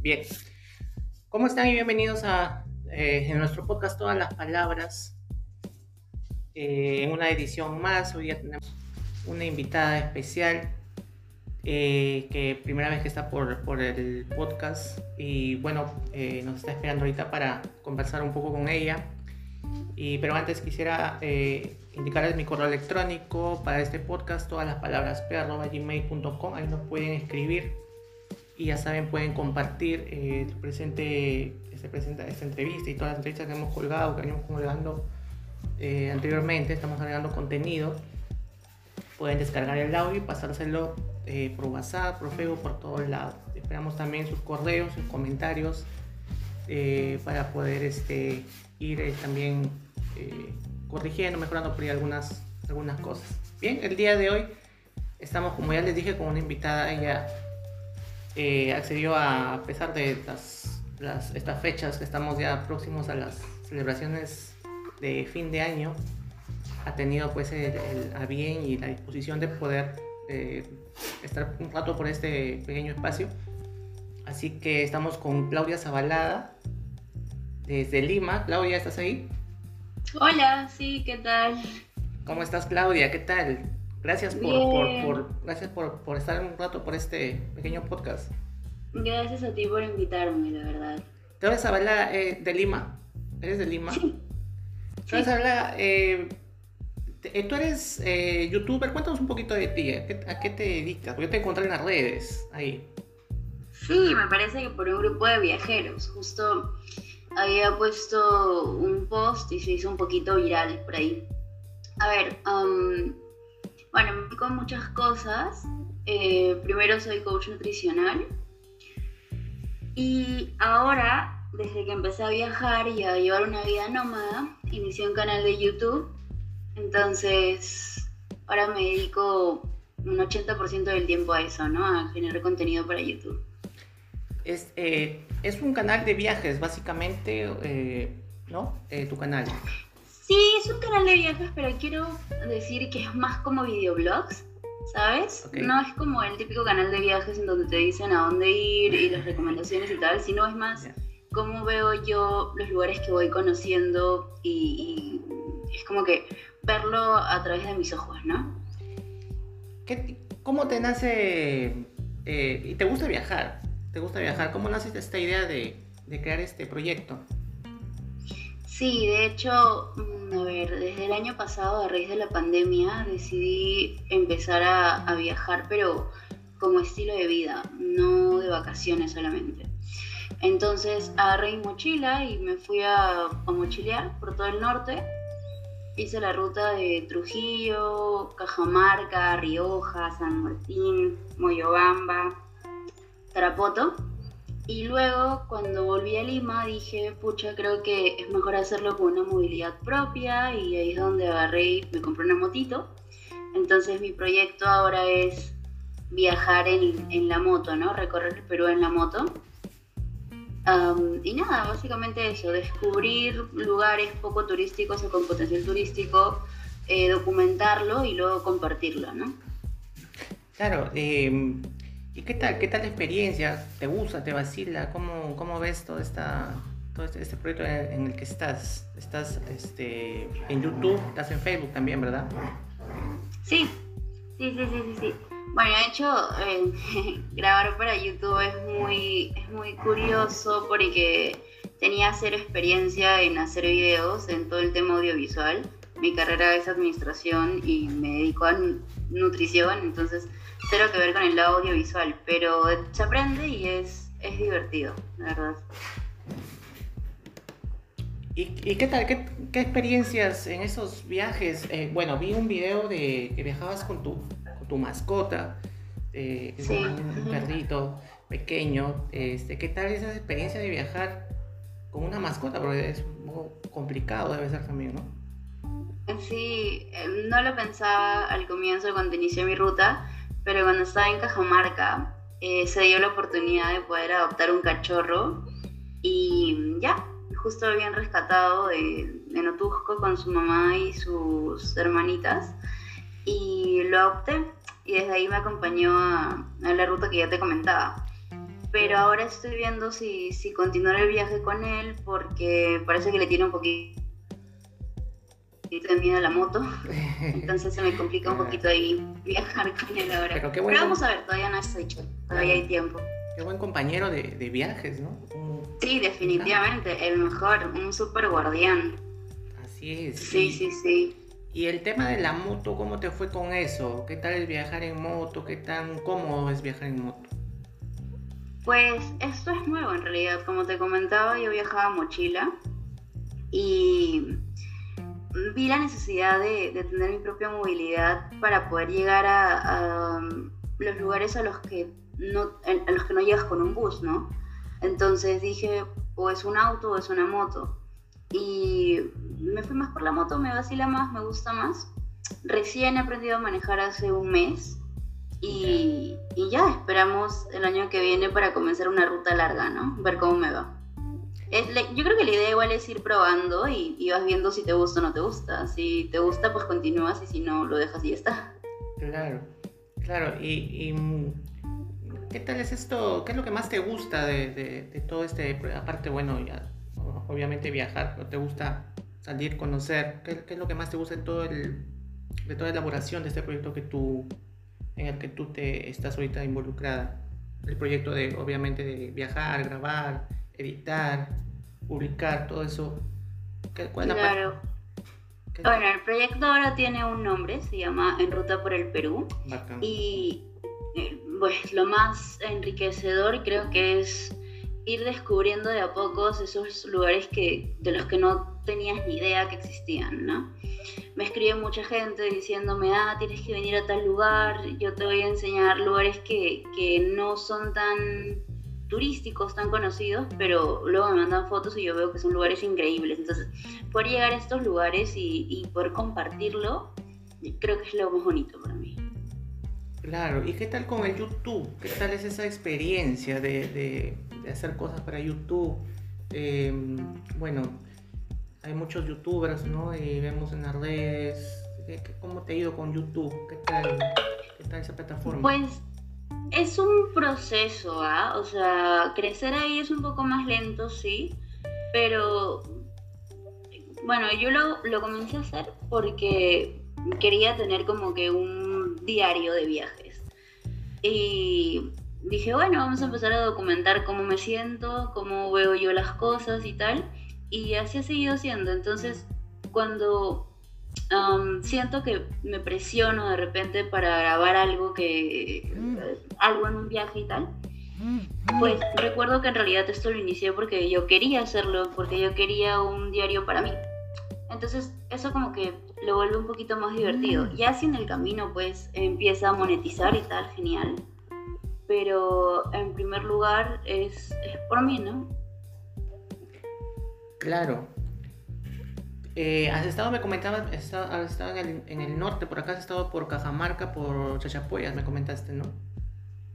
Bien. ¿Cómo están y bienvenidos a eh, en nuestro podcast Todas las Palabras? Eh, en una edición más, hoy día tenemos una invitada especial eh, que primera vez que está por, por el podcast y bueno, nos está esperando ahorita para conversar un poco con ella. Y, pero antes quisiera indicarles mi correo electrónico para este podcast, todas las palabras p.gmail.com, ahí nos pueden escribir y ya saben, pueden compartir eh, presente, se presenta esta entrevista y todas las entrevistas que hemos colgado, que venimos colgando eh, anteriormente, estamos agregando contenido. Pueden descargar el audio y pasárselo eh, por WhatsApp, por Facebook, por todos lados. Esperamos también sus correos, sus comentarios eh, para poder este, ir también corrigiendo, mejorando por algunas, algunas cosas. Bien, el día de hoy estamos, como ya les dije, con una invitada, ella eh, accedió a, pesar de las, estas fechas que estamos ya próximos a las celebraciones de fin de año, ha tenido pues el, a bien y la disposición de poder eh, estar un rato por este pequeño espacio. Así que estamos con Claudia Zabalada desde Lima. Claudia, ¿estás ahí? Hola, sí, ¿qué tal? ¿Cómo estás, Claudia? ¿Qué tal? Gracias por, gracias por, por, estar un rato por este pequeño podcast. Gracias a ti por invitarme, la verdad. Te vas a hablar eh, de Lima. ¿Eres de Lima? Sí. Te vas a hablar. Eh, eh, tú eres youtuber. Cuéntanos un poquito de ti. ¿A qué, te dedicas? Porque yo te encontré en las redes ahí. Sí, me parece que por un grupo de viajeros. Justo había puesto un post y se hizo un poquito viral por ahí. A ver, um, bueno, me dedico a muchas cosas. Eh, primero soy coach nutricional. Y ahora, desde que empecé a viajar y a llevar una vida nómada, inicié un canal de YouTube. Entonces, ahora me dedico un 80% del tiempo a eso, ¿no? A generar contenido para YouTube. Es, eh, es un canal de viajes, básicamente, eh, ¿no? tu canal. Sí, es un canal de viajes, pero quiero decir que es más como videoblogs, ¿sabes? No es como el típico canal de viajes en donde te dicen a dónde ir y las recomendaciones y tal, sino es más cómo veo yo los lugares que voy conociendo y, es como que verlo a través de mis ojos, ¿no? ¿Cómo te nace eh, y te gusta viajar? ¿Te gusta viajar? ¿Cómo nace esta idea de, de crear este proyecto? Sí, de hecho, a ver, desde el año pasado, a raíz de la pandemia, decidí empezar a, viajar, pero como estilo de vida, no de vacaciones solamente. Entonces agarré mi mochila y me fui a, a, mochilear por todo el norte. Hice la ruta de Trujillo, Cajamarca, Rioja, San Martín, Moyobamba, Tarapoto. Y luego, cuando volví a Lima, dije, pucha, creo que es mejor hacerlo con una movilidad propia y ahí es donde agarré y me compré una motito. Entonces mi proyecto ahora es viajar en, en la moto, ¿no? Recorrer el Perú en la moto. y nada, básicamente eso, descubrir lugares poco turísticos o con potencial turístico, eh, documentarlo y luego compartirlo, ¿no? Claro, eh, ¿Y qué tal? ¿Qué tal la experiencia? ¿Te gusta? ¿Te vacila? ¿Cómo, cómo ves todo, esta, todo este, este proyecto en, el que estás? Estás este, en YouTube, estás en Facebook también, ¿verdad? Sí, sí, sí, sí, sí. Bueno, de hecho, eh, grabar para YouTube es muy, es muy curioso porque tenía cero experiencia en hacer videos, en todo el tema audiovisual. Mi carrera es administración y me dedico a nutrición, entonces cero que ver con el audiovisual, pero se aprende y es, es divertido, la verdad. ¿Y, qué tal? ¿Qué, experiencias en esos viajes? Eh, bueno, vi un video de que viajabas con tu, tu mascota, eh, un, perrito pequeño. Este, ¿Qué tal esa experiencia de viajar con una mascota? Porque es un poco complicado, debe ser también, ¿no? Sí, em, no lo pensaba al comienzo cuando inicié mi ruta, pero cuando estaba en Cajamarca eh, se dio la oportunidad de poder adoptar un cachorro y ya, justo habían rescatado de, de con su mamá y sus hermanitas y lo adopté y desde ahí me acompañó a, la ruta que ya te comentaba. pero ahora estoy viendo si, si continuar el viaje con él porque parece que le tiene un poquito de miedo a la moto, entonces se me complica un poquito ahí viajar con él ahora. Pero, qué bueno. vamos a ver, todavía no está hecho, todavía hay tiempo. Qué buen compañero de, de viajes, ¿no? Sí, definitivamente, el mejor, un super guardián. Así es. Sí, sí, sí. Y el tema de la moto, ¿cómo te fue con eso? ¿Qué tal es viajar en moto? ¿Qué tan cómodo es viajar en moto? Pues esto es nuevo en realidad. Como te comentaba, yo viajaba mochila y vi la necesidad de, tener mi propia movilidad para poder llegar a, los lugares a los que no, a los que no llegas con un bus, ¿no? Entonces dije, o es un auto o es una moto. Y me fui más por la moto, me vacila más, me gusta más. Recién he aprendido a manejar hace un mes y, ya esperamos el año que viene para comenzar una ruta larga, ¿no? Ver cómo me va. Yo creo que la idea igual es ir probando y, vas viendo si te gusta o no te gusta. Si te gusta, pues continúas y si no, lo dejas y ya está. Claro, claro. y ¿Qué tal es esto? ¿Qué es lo que más te gusta de, todo este? Aparte, bueno, ya obviamente viajar, pero te gusta salir, conocer. ¿Qué, es lo que más te gusta de, todo el, de toda la elaboración de este proyecto que tú, en el que tú te estás ahorita involucrada? El proyecto de, obviamente, de viajar, grabar, editar, publicar, todo eso. ¿Cuál es claro. Bueno, el proyecto ahora tiene un nombre, se llama En Ruta por el Perú. Y pues lo más enriquecedor creo que es ir descubriendo de a pocos esos lugares que, de los que no tenías ni idea que existían, ¿no? Me escribe mucha gente diciéndome, ah, tienes que venir a tal lugar, yo te voy a enseñar lugares que, no son tan turísticos, tan conocidos, pero luego me mandan fotos y yo veo que son lugares increíbles. Entonces, poder llegar a estos lugares y, y poder compartirlo, creo que es lo más bonito para mí. Claro, ¿y qué tal con el YouTube? ¿Qué tal es esa experiencia de, hacer cosas para YouTube? Em, bueno, hay muchos youtubers, ¿no? Y vemos en las redes. ¿Cómo te ha ido con YouTube? ¿Qué tal, qué tal esa plataforma? Pues es un proceso, ¿ah? O sea, crecer ahí es un poco más lento, sí, pero bueno, yo lo, lo comencé a hacer porque quería tener como que un diario de viajes. Y dije, bueno, vamos a empezar a documentar cómo me siento, cómo veo yo las cosas y tal. Y así ha seguido siendo. Entonces, cuando siento que me presiono de repente para grabar algo que algo en un viaje y tal pues recuerdo que en realidad esto lo inicié porque yo quería hacerlo porque yo quería un diario para mí entonces eso como que lo vuelve un poquito más divertido. Mm. Ya si en el camino pues empieza a monetizar y tal, genial. Pero en primer lugar es, por mí, ¿no? Claro. Eh, has estado, me comentabas, has estado, en, el, norte, por acá has estado por Cajamarca, por Chachapoyas, me comentaste, ¿no?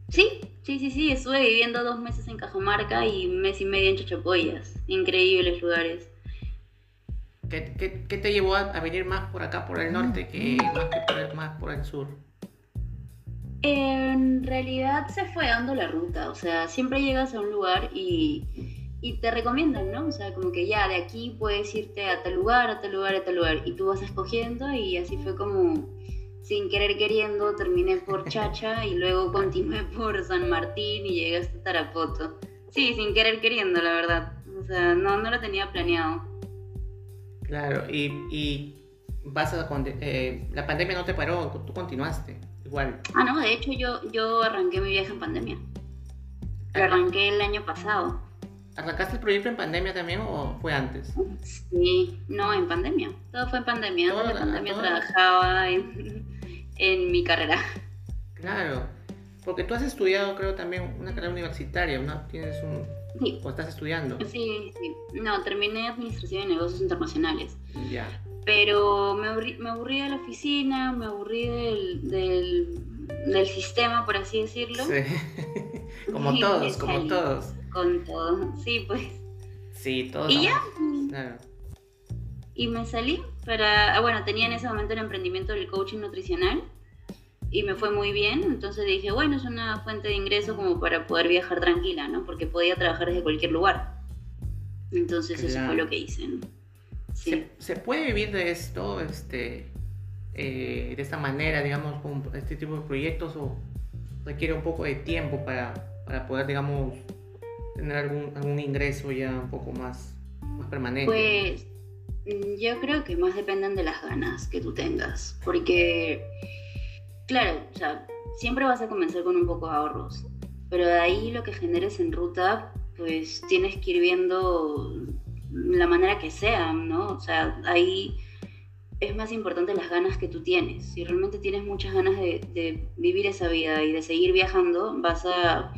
Sí, sí, sí, sí, estuve viviendo dos meses en Cajamarca y mes y medio en Chachapoyas. Increíbles lugares. ¿Qué, te llevó a, venir más por acá, por el norte, que más que por el, más por el sur? En realidad se fue dando la ruta, o sea, siempre llegas a un lugar y, y te recomiendan, ¿no? O sea, como que ya de aquí puedes irte a tal lugar, a tal lugar, a tal lugar, y tú vas escogiendo y así fue como sin querer queriendo terminé por Chacha y luego continué por San Martín y llegué hasta Tarapoto. Sí, sin querer queriendo, la verdad. O sea, no, no lo tenía planeado. Claro, y, y vas a, eh, la pandemia no te paró, tú continuaste igual. Ah, no, de hecho yo, yo arranqué mi viaje en pandemia. Lo arranqué el año pasado. ¿Arrancaste el proyecto en pandemia también o fue antes? Sí, no, en pandemia. Todo fue en pandemia. Todo, en pandemia trabajaba en, en mi carrera. Claro, porque tú has estudiado, creo, también una carrera universitaria, ¿no? Tienes un, Sí. ¿O estás estudiando? Sí, sí. No, terminé Administración de Negocios Internacionales. Ya. Pero me aburrí, me aburrí de la oficina, me aburrí del, del, sistema, por así decirlo. Sí. como todos, como todos. Con todos, sí, pues. Sí, todos. Y ya. Claro. Y me salí para. Ah, bueno, tenía en ese momento el emprendimiento del coaching nutricional. y me fue muy bien, entonces dije, bueno, es una fuente de ingreso como para poder viajar tranquila, ¿no? Porque podía trabajar desde cualquier lugar. Entonces eso fue lo que hice, ¿no? Sí. ¿Se, puede vivir de esto, este, eh, de esta manera, digamos, con este tipo de proyectos o requiere un poco de tiempo para, para poder, digamos, tener algún, algún ingreso ya un poco más, más permanente? Pues mm, yo creo que más dependen de las ganas que tú tengas, porque, claro, o sea, siempre vas a comenzar con un poco de ahorros, pero de ahí lo que generes en ruta, pues tienes que ir viendo la manera que sea, ¿no? O sea, ahí es más importante las ganas que tú tienes. Si realmente tienes muchas ganas de, de, vivir esa vida y de seguir viajando, vas a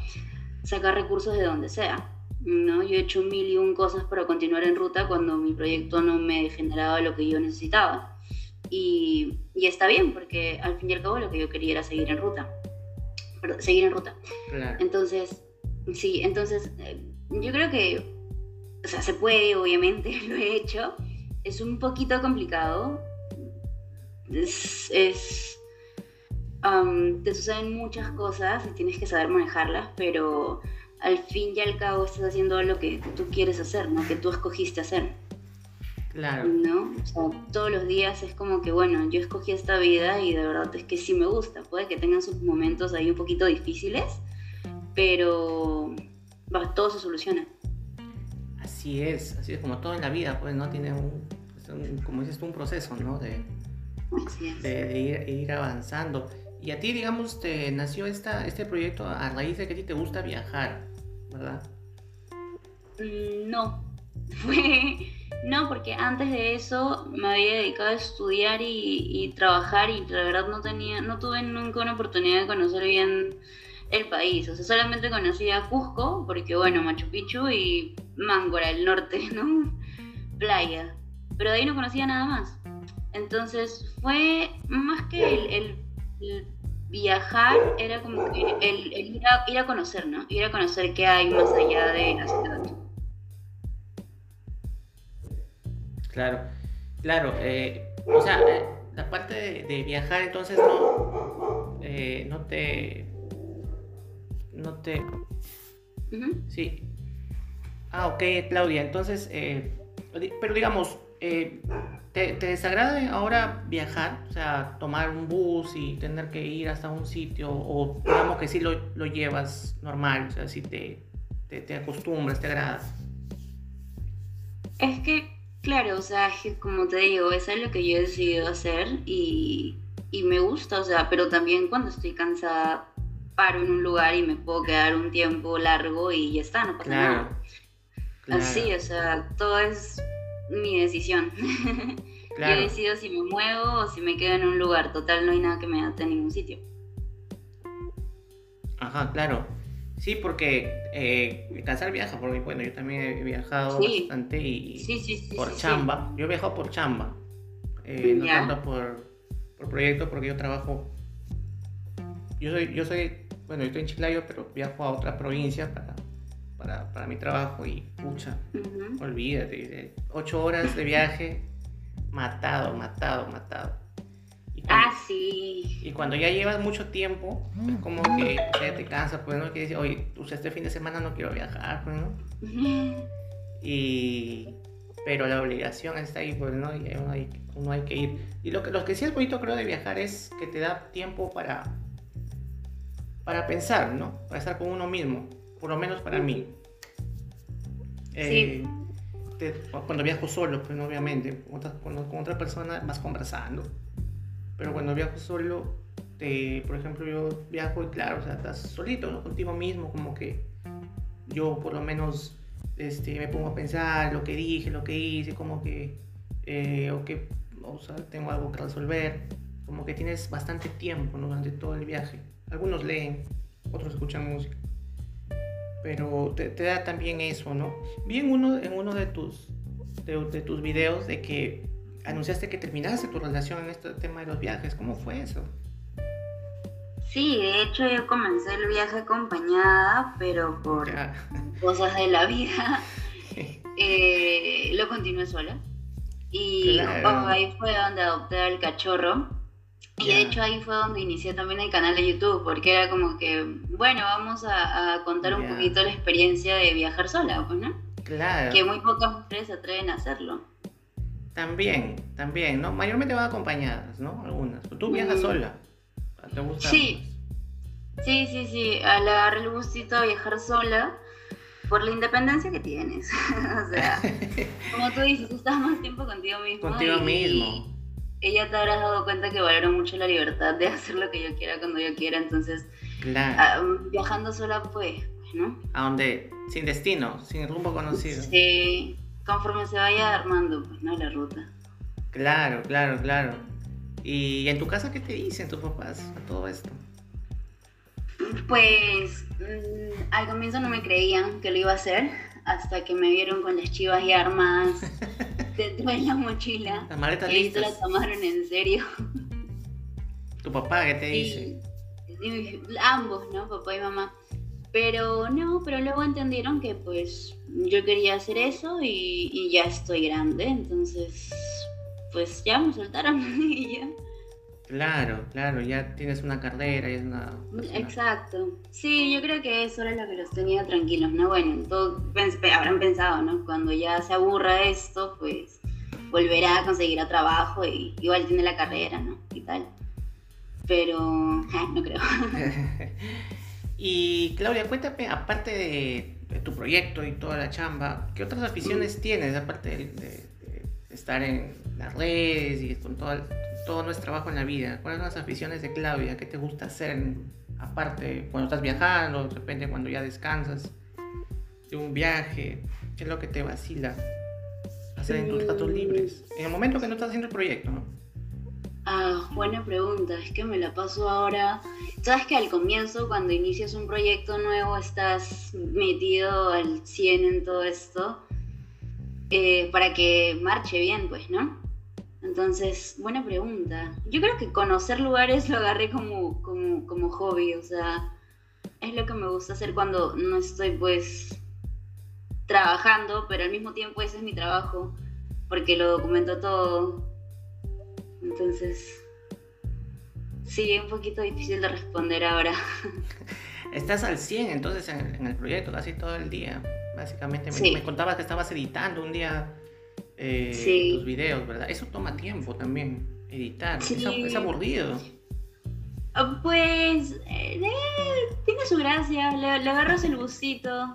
sacar recursos de donde sea. ¿no? Yo he hecho mil y un cosas para continuar en ruta cuando mi proyecto no me generaba lo que yo necesitaba. Y, y está bien, porque al fin y al cabo lo que yo quería era seguir en ruta. seguir en ruta. Entonces, sí, entonces eh, yo creo que, o sea, se puede, obviamente, lo he hecho. Es un poquito complicado. Es, es te suceden muchas cosas y tienes que saber manejarlas, pero al fin y al cabo estás haciendo lo que tú quieres hacer, ¿no? Que tú escogiste hacer. Claro. ¿No? O sea, todos los días es como que, bueno, yo escogí esta vida y de verdad es que sí me gusta. Puede que tengan sus momentos ahí un poquito difíciles, pero todo se soluciona. Así es, así es como todo en la vida, pues, ¿no? Tiene un, como dices tú, un proceso, ¿no? De, de, ir, avanzando. Y a ti, digamos, te nació esta, este proyecto a raíz de que a ti te gusta viajar, ¿verdad? Mm, no, fue... No, porque antes de eso me había dedicado a estudiar y, trabajar y la verdad no tenía, no tuve nunca una oportunidad de conocer bien el país. O sea, solamente conocía Cusco, porque bueno, Machu Picchu y Mángora, el norte, ¿no? Playa. Pero de ahí no conocía nada más. Entonces fue más que el viajar era como que el, ir, a, conocer, ¿no? Ir a conocer qué hay más allá de la ciudad. Claro, claro. Eh, o sea, eh, la parte de, viajar entonces no, eh, no te... No te... Sí. Ah, ok, Claudia. Entonces, pero digamos, ¿Te, desagrada ahora viajar? O sea, tomar un bus y tener que ir hasta un sitio, o digamos que sí lo, lo llevas normal, o sea, si te, te, te, acostumbras, te agrada. Es que, claro, o sea, como te digo, eso es lo que yo he decidido hacer y, y me gusta, o sea, pero también cuando estoy cansada paro en un lugar y me puedo quedar un tiempo largo y ya está, no pasa nada. Así, o sea, todo es mi decisión. Yo decido si me muevo o si me quedo en un lugar. Total, no hay nada que me ate en ningún sitio. Ajá, claro. Sí, porque eh, cansar viaja, porque bueno, yo también he viajado bastante y por chamba. Yo he viajado por chamba, eh, no tanto por, por proyecto, porque yo trabajo. Yo soy, yo soy, bueno, yo estoy en Chiclayo, pero viajo a otra provincia para, para, para mi trabajo y pucha, olvídate, ocho horas de viaje, matado, matado, matado. ah, sí. Y cuando ya llevas mucho tiempo, es como que ya te cansa, pues, ¿no? Que dices, oye, pues este fin de semana no quiero viajar, pues, ¿no? Y... Pero la obligación está ahí, pues, ¿no? Y uno hay, uno hay que ir. Y lo que, lo que sí es bonito, creo, de viajar es que te da tiempo para... Para pensar, ¿no? Para estar con uno mismo por lo menos para mí. Eh, cuando viajo solo, pues obviamente, con otra, con, otra persona vas conversando. Pero cuando viajo solo, te, por ejemplo, yo viajo y claro, o sea, estás solito, ¿no? Contigo mismo, como que yo por lo menos este, me pongo a pensar lo que dije, lo que hice, como que, eh, o que, o sea, tengo algo que resolver, como que tienes bastante tiempo, ¿no? Durante todo el viaje. Algunos leen, otros escuchan música pero te, da también eso, ¿no? Vi en uno, en uno de, tus, de, tus videos de que anunciaste que terminaste tu relación en este tema de los viajes. ¿Cómo fue eso? Sí, de hecho yo comencé el viaje acompañada, pero por cosas de la vida eh, lo continué sola. Y ahí fue donde adopté al cachorro. Y de hecho ahí fue donde inicié también el canal de YouTube, porque era como que, bueno, vamos a, contar un poquito la experiencia de viajar sola, pues, ¿no? Claro. Que muy pocas mujeres se atreven a hacerlo. También, también, ¿no? Mayormente van acompañadas, ¿no? Algunas. Tú viajas mm. sola. ¿Te gusta? Sí. Sí, sí, sí. Al agarrar el gustito a viajar sola por la independencia que tienes. o sea, como tú dices, estás más tiempo contigo mismo. Contigo mismo. Ella te habrás dado cuenta que valoro mucho la libertad de hacer lo que yo quiera cuando yo quiera. Entonces, claro. Ah, viajando sola, pues, ¿no? A donde, sin destino, sin rumbo conocido. Sí, conforme se vaya armando, pues, ¿no? La ruta. Claro, claro, claro. ¿Y en tu casa qué te dicen tus papás a todo esto? Pues mm, al comienzo no me creían que lo iba a hacer, hasta que me vieron con las chivas y armas dentro de la mochila. Las maletas se la tomaron en serio. ¿Tu papá qué te dice? ambos, ¿no? Papá y mamá. Pero no, pero luego entendieron que pues yo quería hacer eso y, y ya estoy grande, entonces pues ya me soltaron y ya. Claro, claro, ya tienes una carrera, y es una... Exacto. Sí, yo creo que eso era lo que los tenía tranquilos, ¿no? Bueno, todo, habrán pensado, ¿no? Cuando ya se aburra esto, pues volverá a conseguir a trabajo y igual tiene la carrera, ¿no? Y tal. Pero, no creo. y Claudia, cuéntame, aparte de, tu proyecto y toda la chamba, ¿qué otras aficiones tienes aparte de, estar en las redes y con todo, todo nuestro trabajo en la vida? ¿Cuáles son las aficiones de Claudia? ¿Qué te gusta hacer aparte cuando estás viajando, de repente cuando ya descansas de un viaje? ¿Qué es lo que te vacila hacer en tus mm. ratos libres? En el momento que no estás haciendo el proyecto, ¿no? Ah, buena pregunta, es que me la paso ahora. Sabes que al comienzo, cuando inicias un proyecto nuevo, estás metido al 100 en todo esto eh, para que marche bien, pues, ¿no? Entonces, buena pregunta. Yo creo que conocer lugares lo agarré como, como, hobby, o sea, es lo que me gusta hacer cuando no estoy pues trabajando, pero al mismo tiempo ese es mi trabajo, porque lo documento todo. Entonces, sí, es un poquito difícil de responder ahora. Estás al 100 entonces en, el proyecto, casi todo el día. Básicamente me, me contabas que estabas editando un día eh, tus videos, ¿verdad? Eso toma tiempo también, editar. Es, aburrido. Ah, pues eh, tiene su gracia, le, agarras el gustito.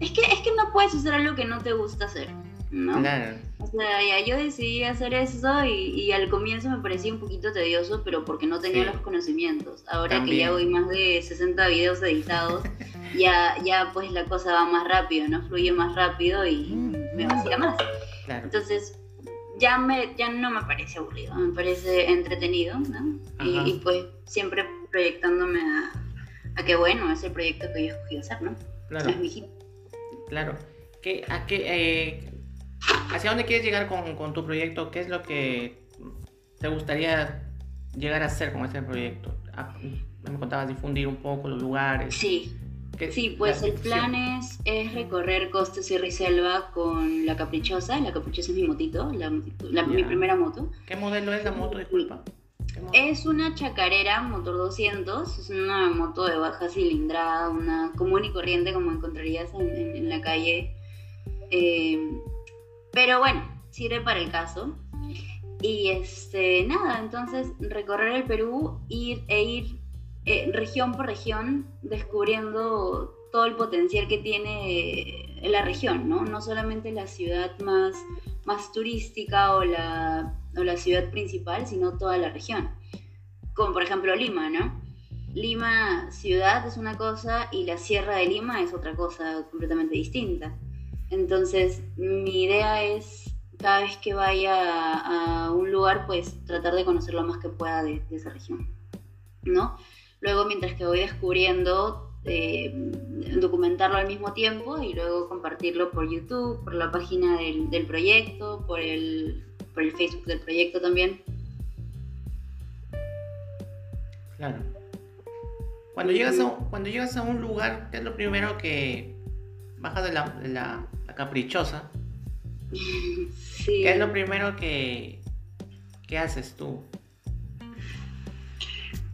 Es que, es que no puedes hacer algo que no te gusta hacer, ¿no? Claro. O sea, ya yo decidí hacer eso y, al comienzo me parecía un poquito tedioso, pero porque no tenía los conocimientos. Ahora que ya voy más de 60 videos editados, ya, ya pues la cosa va más rápido, ¿no? Fluye más rápido y mm. me vacila más. Entonces, ya, me, ya no me parece aburrido, me parece entretenido, ¿no? Y, pues siempre proyectándome a, que, bueno, es el proyecto que yo escogí hacer, ¿no? Claro. Claro. ¿Qué, a qué, eh, ¿Hacia dónde quieres llegar con, con, tu proyecto? ¿Qué es lo que te gustaría llegar a hacer con este proyecto? Ah, me contabas difundir un poco los lugares. Sí, Sí, pues el plan es, recorrer Costa Sierra y Selva con la Caprichosa. La Caprichosa es mi motito, la, mi primera moto. ¿Qué modelo es la moto, disculpa? Es una chacarera motor 200, es una moto de baja cilindrada, una común y corriente como encontrarías en, la calle. Eh, pero bueno, sirve para el caso. Y este, nada, entonces recorrer el Perú ir, e ir eh, región por región, descubriendo todo el potencial que tiene la región, ¿no? No solamente la ciudad más, más turística o la, o la ciudad principal, sino toda la región. Como por ejemplo Lima, ¿no? Lima ciudad es una cosa y la Sierra de Lima es otra cosa completamente distinta. Entonces, mi idea es cada vez que vaya a, un lugar, pues tratar de conocer lo más que pueda de, de esa región, ¿no? Luego, mientras que voy descubriendo, eh, documentarlo al mismo tiempo y luego compartirlo por YouTube, por la página del, proyecto, por el, por el Facebook del proyecto también. Claro. Cuando llegas, a, cuando llegas a un lugar, ¿qué es lo primero que bajas de la, caprichosa? Sí. ¿Qué es lo primero que, que haces tú?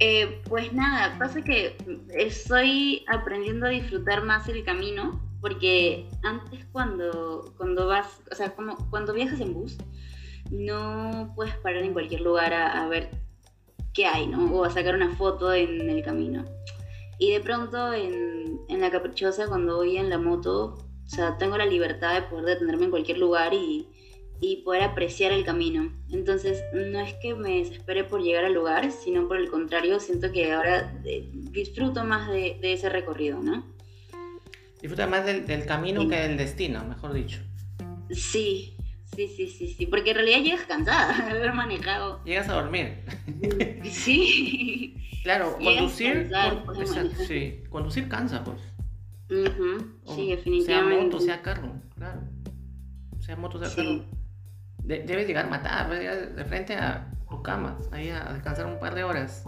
Eh, pues nada, pasa que estoy aprendiendo a disfrutar más el camino, porque antes cuando, cuando vas, o sea, como cuando viajas en bus, no puedes parar en cualquier lugar a, ver qué hay, ¿no? O a sacar una foto en el camino. Y de pronto en, en la caprichosa, cuando voy en la moto, o sea, tengo la libertad de poder detenerme en cualquier lugar y, y poder apreciar el camino. Entonces, no es que me desespere por llegar al lugar, sino por el contrario, siento que ahora eh, disfruto más de, ese recorrido, ¿no? Disfruta más del, camino que del destino, mejor dicho. Sí, sí, sí, sí, sí, porque en realidad llegas cansada de haber manejado. Llegas a dormir. Sí. Claro, conducir, sí, conducir cansa, pues. Sí, definitivamente. Sea moto, sea carro, claro. Sea moto, sea carro debes llegar a matar, de frente a tu cama, ahí a descansar un par de horas.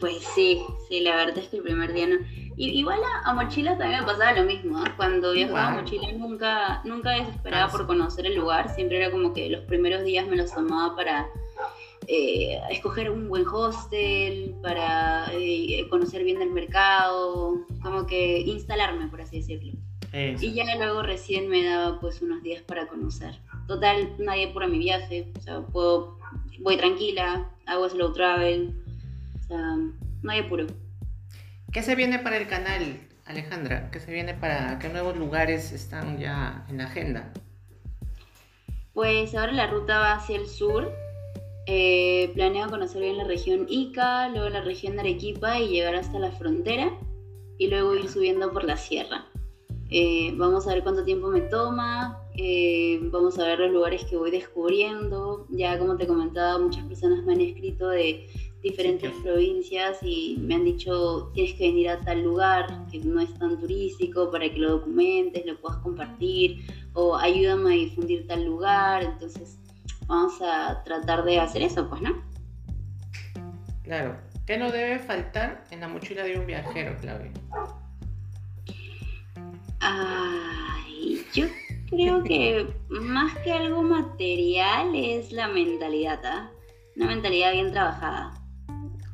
Pues sí, sí, la verdad es que el primer día no. igual a, mochila también me pasaba lo mismo. ¿eh? Cuando viajaba a mochila nunca, nunca desesperaba por conocer el lugar. Siempre era como que los primeros días me los tomaba para eh, escoger un buen hostel, para eh, conocer bien el mercado, como que instalarme, por así decirlo. Y ya luego recién me daba pues unos días para conocer. Total, nadie apura mi viaje, o sea, puedo, voy tranquila, hago slow travel, o sea, hay apuro. ¿Qué se viene para el canal, Alejandra? ¿Qué se viene para qué nuevos lugares están ya en la agenda? Pues ahora la ruta va hacia el sur. Eh, planeo conocer bien la región Ica, luego la región de Arequipa y llegar hasta la frontera y luego ir subiendo por la sierra. Eh, vamos a ver cuánto tiempo me toma, eh, vamos a ver los lugares que voy descubriendo. Ya como te comentaba, muchas personas me han escrito de diferentes provincias y me han dicho tienes que venir a tal lugar que no es tan turístico para que lo documentes, lo puedas compartir o ayúdame a difundir tal lugar. Entonces vamos a tratar de hacer eso, pues, ¿no? Claro. ¿Qué no debe faltar en la mochila de un viajero, Claudia? Ay, yo creo que más que algo material es la mentalidad, ¿ah? Una mentalidad bien trabajada.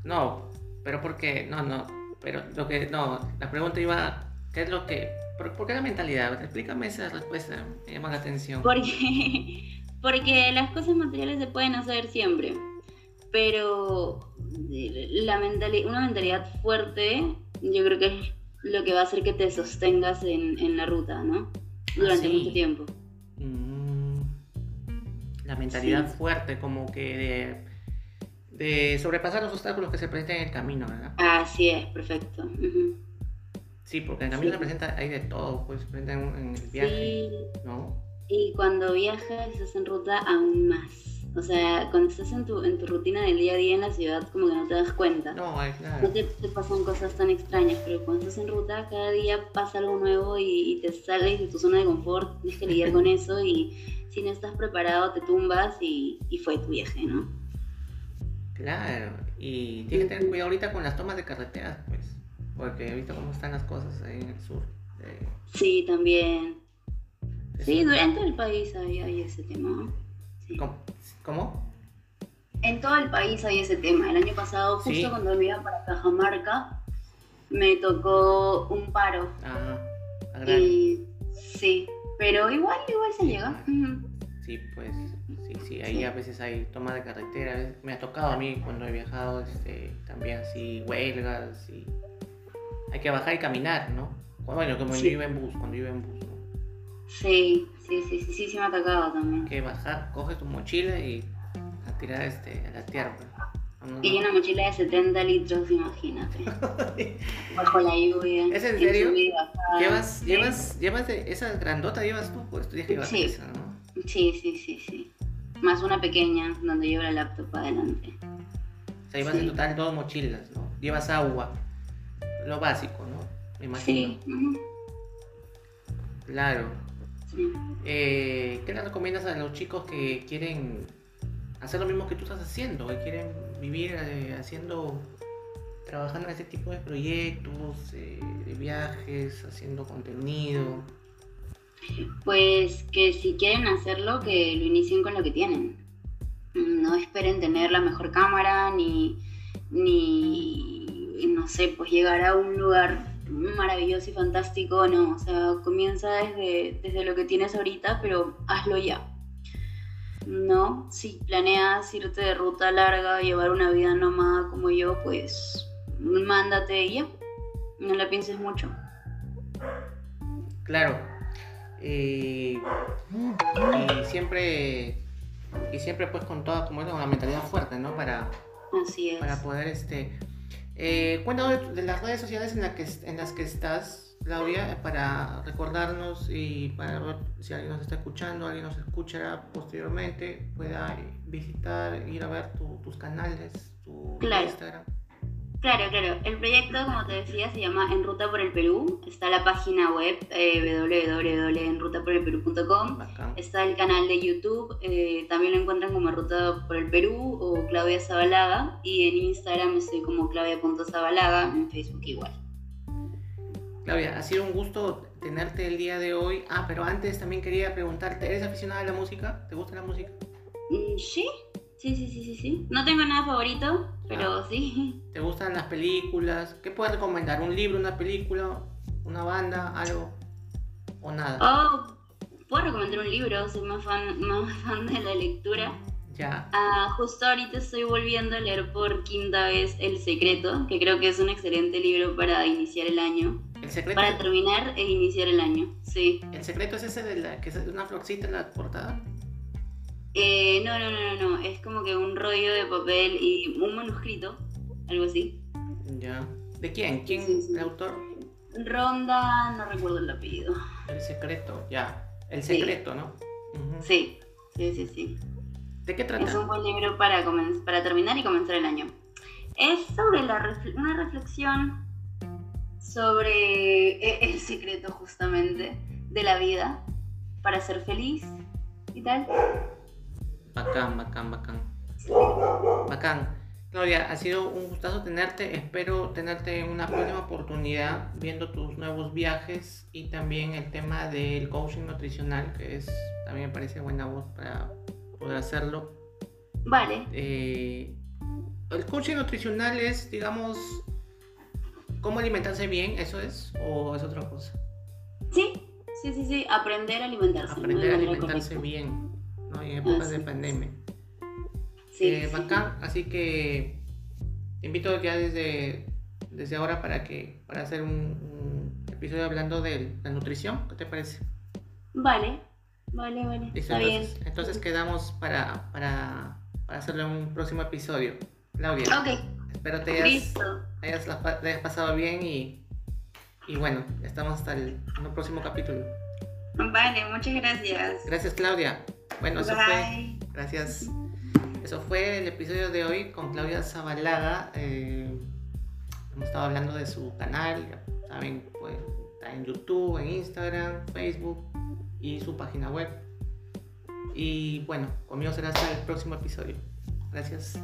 No, pero ¿por qué? No, no, pero lo que, no, la pregunta iba, ¿qué es lo que, por, qué la mentalidad? Explícame esa respuesta, me llama la atención. Porque, porque las cosas materiales se pueden hacer siempre, pero la mentalidad, una mentalidad fuerte, yo creo que es lo que va a hacer que te sostengas en, la ruta, ¿no? Durante mucho tiempo. Mm. la mentalidad fuerte, como que de, sobrepasar los obstáculos que se presentan en el camino, ¿verdad? Así es, perfecto. Sí, porque en el camino se presenta, hay de todo, pues se presenta en, el viaje, ¿no? Y cuando viajas, estás en ruta aún más. O sea, cuando estás en tu, en tu rutina del día a día en la ciudad, como que no te das cuenta. No, claro. No te, pasan cosas tan extrañas, pero cuando estás en ruta, cada día pasa algo nuevo y, te sales de tu zona de confort, tienes que lidiar con eso y si no estás preparado, te tumbas y, y fue tu viaje, ¿no? Claro, y tienes que tener cuidado ahorita con las tomas de carreteras, pues, porque he visto cómo están las cosas ahí en el sur. Sí, también. Sí, durante el país hay, hay ese tema. ¿Cómo? En todo el país hay ese tema. El año pasado, justo cuando me iba para Cajamarca, me tocó un paro. Ajá. Y sí, pero igual, igual se llega. Sí, pues, sí, sí, ahí a veces hay toma de carretera. Me ha tocado a mí cuando he viajado este, también así, huelgas y hay que bajar y caminar, ¿no? Bueno, como yo iba en bus, cuando iba en bus, ¿no? Sí, sí, sí, sí, sí, me ha tocado también. Que bajar, coges tu mochila y a tirar este, a la tierra. Pues. y una mochila de 70 litros, imagínate. Bajo la lluvia. ¿Es en serio? ¿Llevas, llevas, llevas esa grandota llevas tú? Pues tú que sí. esa, ¿no? Sí, sí, sí, sí. Más una pequeña donde llevo la laptop adelante. O sea, llevas en total dos mochilas, ¿no? Llevas agua, lo básico, ¿no? Me imagino. Sí. Claro. Eh, ¿Qué le recomiendas a los chicos que quieren hacer lo mismo que tú estás haciendo? Que quieren vivir eh, haciendo, trabajando en ese tipo de proyectos, eh, de viajes, haciendo contenido. Pues que si quieren hacerlo, que lo inicien con lo que tienen. No esperen tener la mejor cámara ni, ni no sé, pues llegar a un lugar maravilloso y fantástico, no, o sea, comienza desde, desde lo que tienes ahorita, pero hazlo ya. No, si planeas irte de ruta larga, llevar una vida nómada como yo, pues mándate ella, no la pienses mucho. Claro. y siempre y siempre pues con toda como con la mentalidad fuerte, ¿no? Para para poder este eh, cuéntanos de, las redes sociales en, la que, en las que estás, Claudia, para recordarnos y para ver si alguien nos está escuchando, alguien nos escuchará posteriormente, pueda visitar, ir a ver tus canales, tu Instagram. Claro, claro. El proyecto, como te decía, se llama En Ruta por el Perú. Está la página web eh, www.enrutaporelperú.com. Está el canal de YouTube. Eh, también lo encuentran como Ruta por el Perú o Claudia Zabalaga. Y en Instagram estoy como claudia.zabalaga. En Facebook igual. Claudia, ha sido un gusto tenerte el día de hoy. Ah, pero antes también quería preguntarte, ¿eres aficionada a la música? ¿Te gusta la música? Mm, sí, Sí, sí, sí, sí, sí. No tengo nada favorito, pero ah. sí. ¿Te gustan las películas? ¿Qué puedes recomendar? ¿Un libro, una película, una banda, algo? ¿O nada? Oh, puedo recomendar un libro, soy más fan, más fan de la lectura. Ya. Ah, justo ahorita estoy volviendo a leer por quinta vez El Secreto, que creo que es un excelente libro para iniciar el año. ¿El secreto? Para terminar e iniciar el año, sí. ¿El secreto es ese de la que es una florcita en la portada? Eh, no, no, no, no, no, es como que un rollo de papel y un manuscrito, algo así. Ya. ¿De quién? ¿Quién es el autor? Ronda, no recuerdo el apellido. El secreto, ya. El secreto, ¿no? Sí, sí, sí, sí. ¿De qué trata? Es un buen libro para, para terminar y comenzar el año. Es sobre la una reflexión sobre e-, el secreto justamente de la vida para ser feliz y tal. Bacán, bacán, bacán. Bacán. Claudia, ha sido un gustazo tenerte. Espero tenerte en una próxima oportunidad viendo tus nuevos viajes y también el tema del coaching nutricional, que es también me parece buena voz para poder hacerlo. Vale. Eh, el coaching nutricional es, digamos, cómo alimentarse bien, ¿eso es? ¿O es otra cosa? Sí, sí, sí, sí. Aprender a alimentarse. Aprender a alimentarse bien en épocas de pandemia. Sí, eh, bacán, así que te invito ya desde, desde ahora para que para hacer un, episodio hablando de la nutrición, ¿qué te parece? Vale, vale, vale. Está entonces, bien. entonces quedamos para, para, para hacerlo en un próximo episodio. Claudia. Ok. Espero te hayas, hayas, hayas pasado bien y, y bueno, estamos hasta el, en próximo capítulo. Vale, muchas gracias. Gracias, Claudia. Bueno, eso fue. Gracias. Eso fue el episodio de hoy con Claudia Zabalaga. Eh, hemos estado hablando de su canal, saben, pues, está en YouTube, en Instagram, Facebook y su página web. Y bueno, conmigo será hasta el próximo episodio. Gracias.